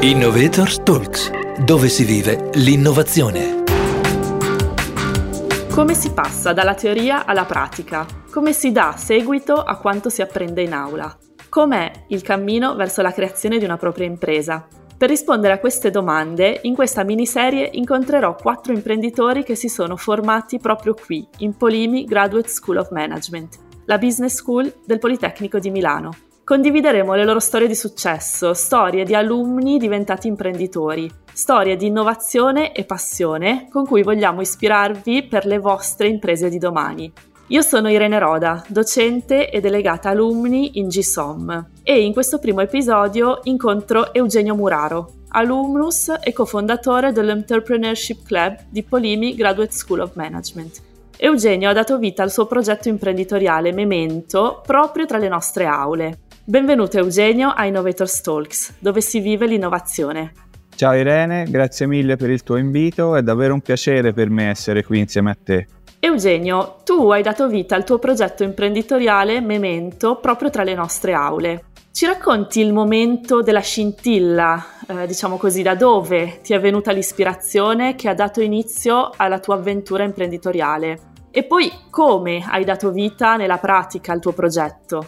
Innovators Talks, dove si vive l'innovazione. Come si passa dalla teoria alla pratica? Come si dà seguito a quanto si apprende in aula? Com'è il cammino verso la creazione di una propria impresa? Per rispondere a queste domande, in questa miniserie incontrerò quattro imprenditori che si sono formati proprio qui, in Polimi Graduate School of Management, la business school del Politecnico di Milano. Condivideremo le loro storie di successo, storie di alunni diventati imprenditori, storie di innovazione e passione con cui vogliamo ispirarvi per le vostre imprese di domani. Io sono Irene Roda, docente e delegata alumni in GSOM e in questo primo episodio incontro Eugenio Muraro, alumnus e cofondatore dell'Entrepreneurship Club di Polimi Graduate School of Management. Eugenio ha dato vita al suo progetto imprenditoriale Memento proprio tra le nostre aule Benvenuto Eugenio a Innovators Talks, dove si vive l'innovazione. Ciao Irene, grazie mille per il tuo invito, è davvero un piacere per me essere qui insieme a te. Eugenio, tu hai dato vita al tuo progetto imprenditoriale Memento proprio tra le nostre aule. Ci racconti il momento della scintilla, eh, diciamo così, da dove ti è venuta l'ispirazione che ha dato inizio alla tua avventura imprenditoriale? E poi come hai dato vita nella pratica al tuo progetto?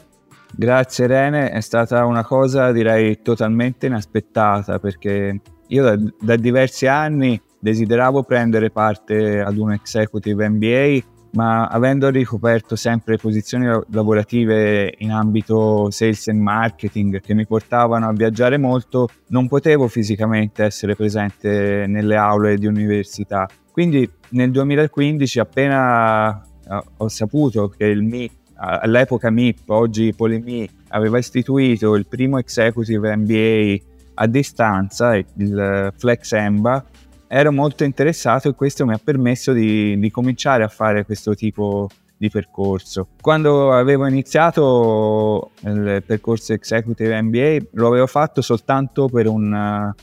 Grazie Rene, è stata una cosa direi totalmente inaspettata perché io da, da diversi anni desideravo prendere parte ad un executive MBA ma avendo ricoperto sempre posizioni lavorative in ambito sales and marketing che mi portavano a viaggiare molto, non potevo fisicamente essere presente nelle aule di università. Quindi nel 2015, appena eh, ho saputo che il MIT all'epoca MIP, oggi Polemi, aveva istituito il primo executive MBA a distanza, il Flex EMBA, ero molto interessato e questo mi ha permesso di, di cominciare a fare questo tipo di percorso. Quando avevo iniziato il percorso Executive MBA lo avevo fatto soltanto un,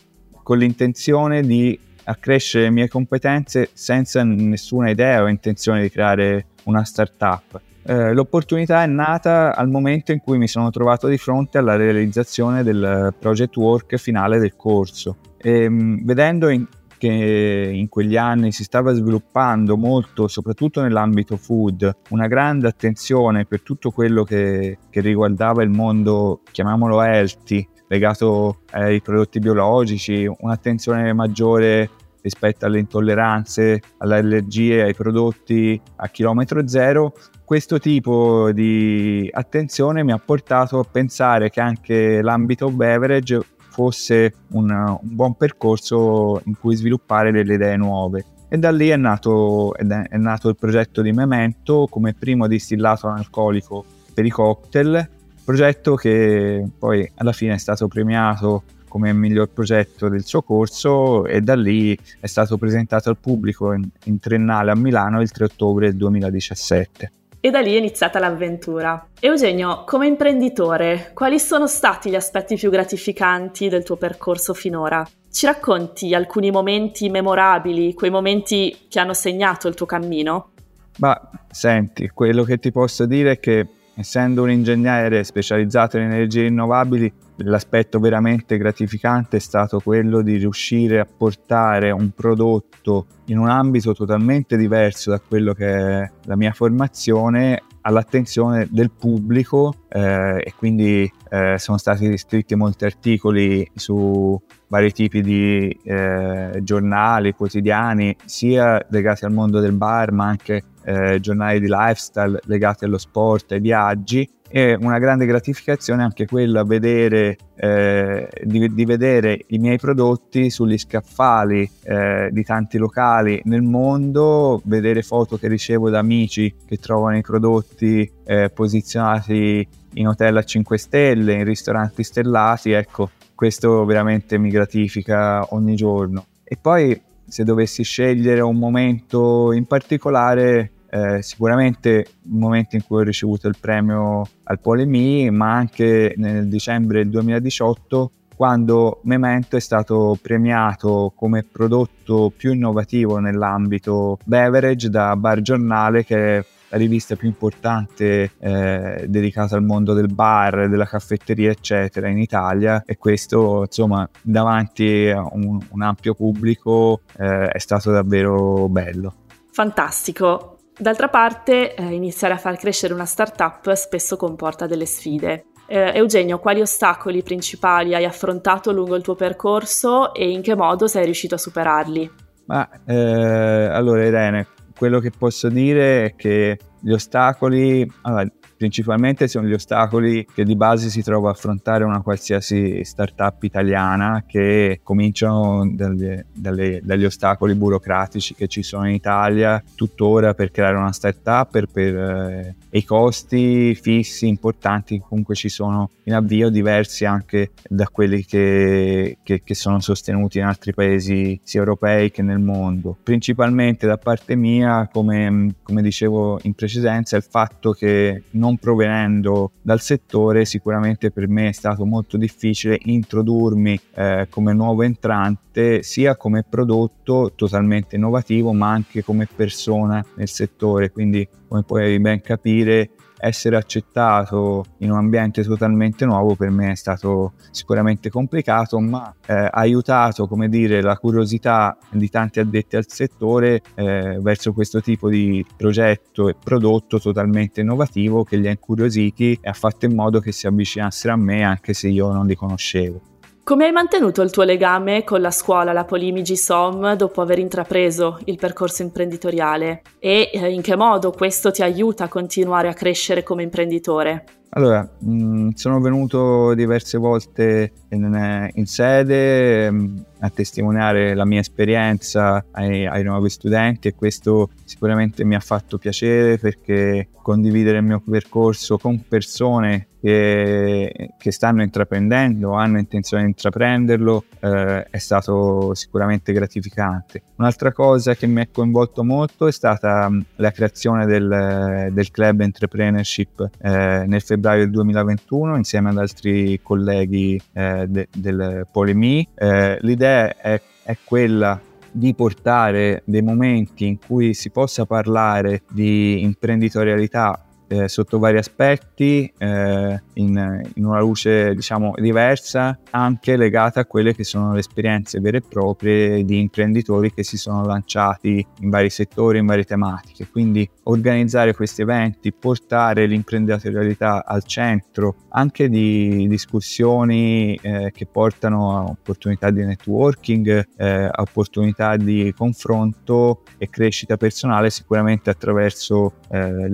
con l'intenzione di accrescere le mie competenze senza nessuna idea o intenzione di creare una startup. Eh, l'opportunità è nata al momento in cui mi sono trovato di fronte alla realizzazione del project work finale del corso e mh, vedendo in, che in quegli anni si stava sviluppando molto, soprattutto nell'ambito food, una grande attenzione per tutto quello che, che riguardava il mondo, chiamiamolo healthy, legato ai prodotti biologici, un'attenzione maggiore rispetto alle intolleranze, alle allergie ai prodotti a chilometro zero, questo tipo di attenzione mi ha portato a pensare che anche l'ambito beverage fosse un, un buon percorso in cui sviluppare delle idee nuove. E da lì è nato, è nato il progetto di Memento come primo distillato analcolico per i cocktail, progetto che poi alla fine è stato premiato come miglior progetto del suo corso e da lì è stato presentato al pubblico in, in triennale a Milano il 3 ottobre del 2017 e da lì è iniziata l'avventura. Eugenio, come imprenditore, quali sono stati gli aspetti più gratificanti del tuo percorso finora? Ci racconti alcuni momenti memorabili, quei momenti che hanno segnato il tuo cammino? Ma senti, quello che ti posso dire è che essendo un ingegnere specializzato in energie rinnovabili, l'aspetto veramente gratificante è stato quello di riuscire a portare un prodotto in un ambito totalmente diverso da quello che è la mia formazione all'attenzione del pubblico eh, e quindi eh, sono stati scritti molti articoli su vari tipi di eh, giornali, quotidiani, sia legati al mondo del bar ma anche eh, giornali di lifestyle legati allo sport, ai viaggi e una grande gratificazione anche quella vedere, eh, di, di, vedere i miei prodotti sugli scaffali eh, di tanti locali nel mondo, vedere foto che ricevo da amici che trovano i prodotti eh, posizionati in hotel a 5 stelle, in ristoranti stellati, ecco, questo veramente mi gratifica ogni giorno. E poi se dovessi scegliere un momento in particolare, eh, sicuramente il momento in cui ho ricevuto il premio al Polemi, ma anche nel dicembre del 2018 quando Memento è stato premiato come prodotto più innovativo nell'ambito beverage da Bar Giornale che la rivista più importante eh, dedicata al mondo del bar, della caffetteria, eccetera, in Italia e questo, insomma, davanti a un, un ampio pubblico eh, è stato davvero bello. Fantastico. D'altra parte, eh, iniziare a far crescere una startup spesso comporta delle sfide. Eh, Eugenio, quali ostacoli principali hai affrontato lungo il tuo percorso e in che modo sei riuscito a superarli? Ma eh, allora Irene, quello che posso dire è che gli ostacoli, allora, principalmente sono gli ostacoli che di base si trova a affrontare una qualsiasi startup italiana che cominciano dalle, dalle, dagli ostacoli burocratici che ci sono in Italia tuttora per creare una startup, per, per eh, i costi fissi importanti che comunque ci sono in avvio, diversi anche da quelli che, che, che sono sostenuti in altri paesi sia europei che nel mondo. Principalmente da parte mia, come, come dicevo in precedenza, il fatto che non non provenendo dal settore sicuramente per me è stato molto difficile introdurmi eh, come nuovo entrante sia come prodotto totalmente innovativo ma anche come persona nel settore. Quindi come puoi ben capire essere accettato in un ambiente totalmente nuovo per me è stato sicuramente complicato, ma eh, ha aiutato, come dire, la curiosità di tanti addetti al settore eh, verso questo tipo di progetto e prodotto totalmente innovativo che li ha incuriositi e ha fatto in modo che si avvicinassero a me anche se io non li conoscevo. Come hai mantenuto il tuo legame con la scuola, la Polimigi SOM, dopo aver intrapreso il percorso imprenditoriale? E eh, in che modo questo ti aiuta a continuare a crescere come imprenditore? Allora, mh, mm, sono venuto diverse volte in, in sede mh, mm, a testimoniare la mia esperienza ai, ai, nuovi studenti e questo sicuramente mi ha fatto piacere perché condividere il mio percorso con persone che, che stanno intraprendendo o hanno intenzione di intraprenderlo eh, è stato sicuramente gratificante. Un'altra cosa che mi ha coinvolto molto è stata mm, la creazione del, del club entrepreneurship eh, nel febbraio del 2021 insieme ad altri colleghi eh, de, del Polemi. Eh, l'idea è, è quella di portare dei momenti in cui si possa parlare di imprenditorialità eh, sotto vari aspetti, eh, in, in, una luce diciamo diversa, anche legata a quelle che sono le esperienze vere e proprie di imprenditori che si sono lanciati in vari settori, in varie tematiche. Quindi organizzare questi eventi, portare l'imprenditorialità al centro, anche di discussioni eh, che portano a opportunità di networking, eh, a opportunità di confronto e crescita personale, sicuramente attraverso eh,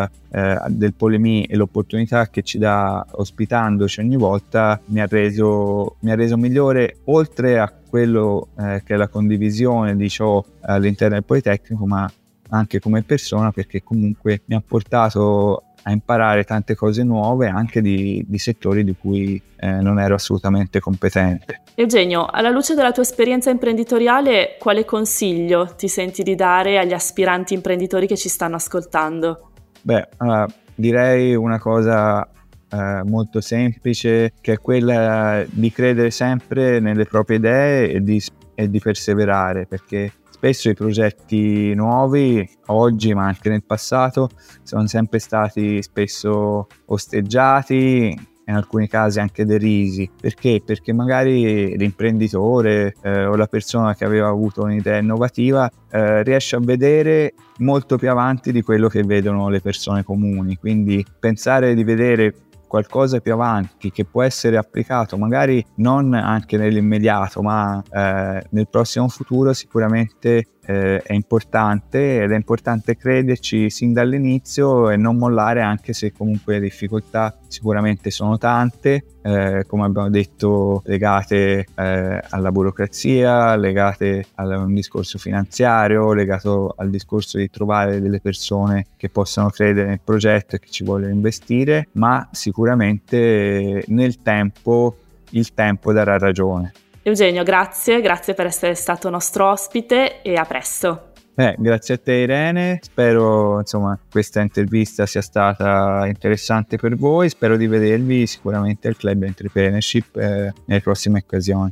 l'esperienza eh, del Polemi e l'opportunità che ci dà ospitandoci ogni volta mi ha reso, mi ha reso migliore oltre a quello eh, che è la condivisione di ciò all'interno del Politecnico ma anche come persona perché comunque mi ha portato a imparare tante cose nuove anche di, di settori di cui eh, non ero assolutamente competente. Eugenio, alla luce della tua esperienza imprenditoriale, quale consiglio ti senti di dare agli aspiranti imprenditori che ci stanno ascoltando? Beh, allora, direi una cosa eh, molto semplice che è quella di credere sempre nelle proprie idee e di, e di perseverare perché spesso i progetti nuovi, oggi ma anche nel passato, sono sempre stati spesso osteggiati, in alcuni casi anche derisi. Perché? Perché magari l'imprenditore eh, o la persona che aveva avuto un'idea innovativa eh, riesce a vedere molto più avanti di quello che vedono le persone comuni. Quindi pensare di vedere qualcosa più avanti che può essere applicato magari non anche nell'immediato ma eh, nel prossimo futuro sicuramente eh, è importante ed è importante crederci sin dall'inizio e non mollare anche se comunque le difficoltà sicuramente sono tante, eh, come abbiamo detto legate eh, alla burocrazia, legate a un discorso finanziario, legato al discorso di trovare delle persone che possano credere nel progetto e che ci vogliono investire, ma sicuramente nel tempo il tempo darà ragione. Eugenio, grazie, grazie per essere stato nostro ospite e a presto. Eh, grazie a te Irene, spero insomma questa intervista sia stata interessante per voi, spero di vedervi sicuramente al Club Entrepreneurship eh, nelle prossime occasioni.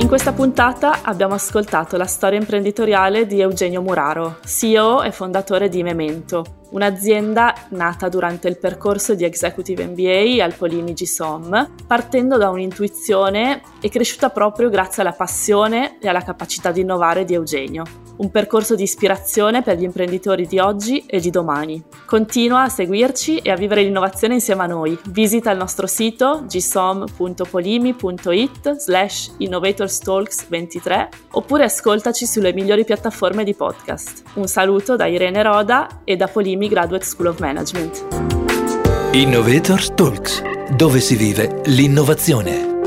In questa puntata abbiamo ascoltato la storia imprenditoriale di Eugenio Muraro, CEO e fondatore di Memento, un'azienda nata durante il percorso di Executive MBA al Polimi GSOM, partendo da un'intuizione e cresciuta proprio grazie alla passione e alla capacità di innovare di Eugenio un percorso di ispirazione per gli imprenditori di oggi e di domani. Continua a seguirci e a vivere l'innovazione insieme a noi. Visita il nostro sito gsom.polimi.it slash innovatorstalks23 oppure ascoltaci sulle migliori piattaforme di podcast. Un saluto da Irene Roda e da Polimi Graduate School of Management. Innovators Talks, dove si vive l'innovazione.